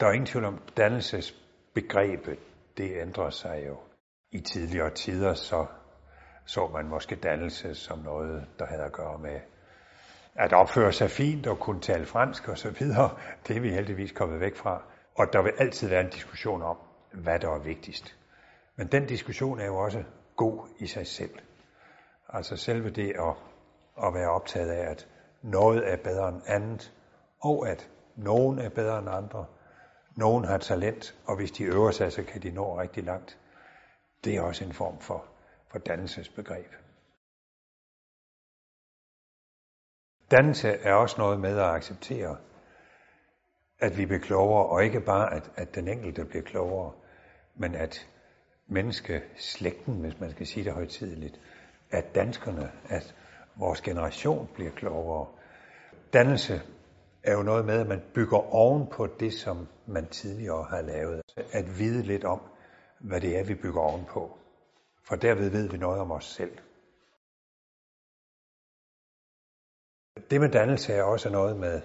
Der er ingen tvivl om, dannelsesbegrebet, det ændrer sig jo. I tidligere tider, så så man måske dannelse som noget, der havde at gøre med at opføre sig fint og kunne tale fransk og så videre. Det er vi heldigvis kommet væk fra. Og der vil altid være en diskussion om, hvad der er vigtigst. Men den diskussion er jo også god i sig selv. Altså selve det at, at være optaget af, at noget er bedre end andet, og at nogen er bedre end andre, nogen har talent, og hvis de øver sig, så kan de nå rigtig langt. Det er også en form for, for dannelsesbegreb. Dannelse er også noget med at acceptere, at vi bliver klogere, og ikke bare, at, at den enkelte bliver klogere, men at menneskeslægten, hvis man skal sige det højtideligt, at danskerne, at vores generation bliver klogere. Dannelse er jo noget med, at man bygger oven på det, som man tidligere har lavet. Altså at vide lidt om, hvad det er, vi bygger ovenpå. For derved ved vi noget om os selv. Det med dannelse er også noget med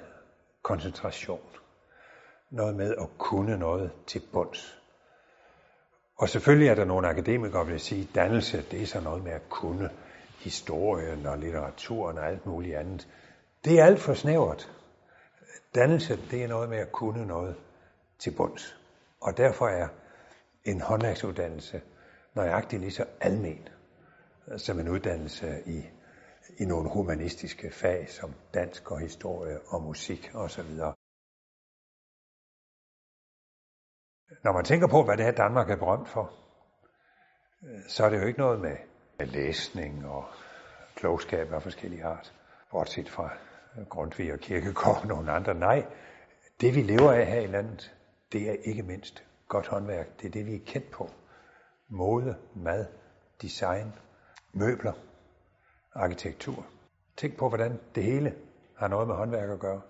koncentration. Noget med at kunne noget til bunds. Og selvfølgelig er der nogle akademikere, der vil sige, at dannelse, det er så noget med at kunne historien og litteraturen og alt muligt andet. Det er alt for snævert. Dannelse, det er noget med at kunne noget til bunds. Og derfor er en håndværksuddannelse nøjagtigt lige så almen som en uddannelse i, i nogle humanistiske fag som dansk og historie og musik osv. Når man tænker på, hvad det her Danmark er berømt for, så er det jo ikke noget med, med læsning og klogskab af forskellige art, bortset fra Grundtvig og Kirkegaard og nogle andre. Nej, det vi lever af her i landet, det er ikke mindst godt håndværk. Det er det, vi er kendt på. Mode, mad, design, møbler, arkitektur. Tænk på, hvordan det hele har noget med håndværk at gøre.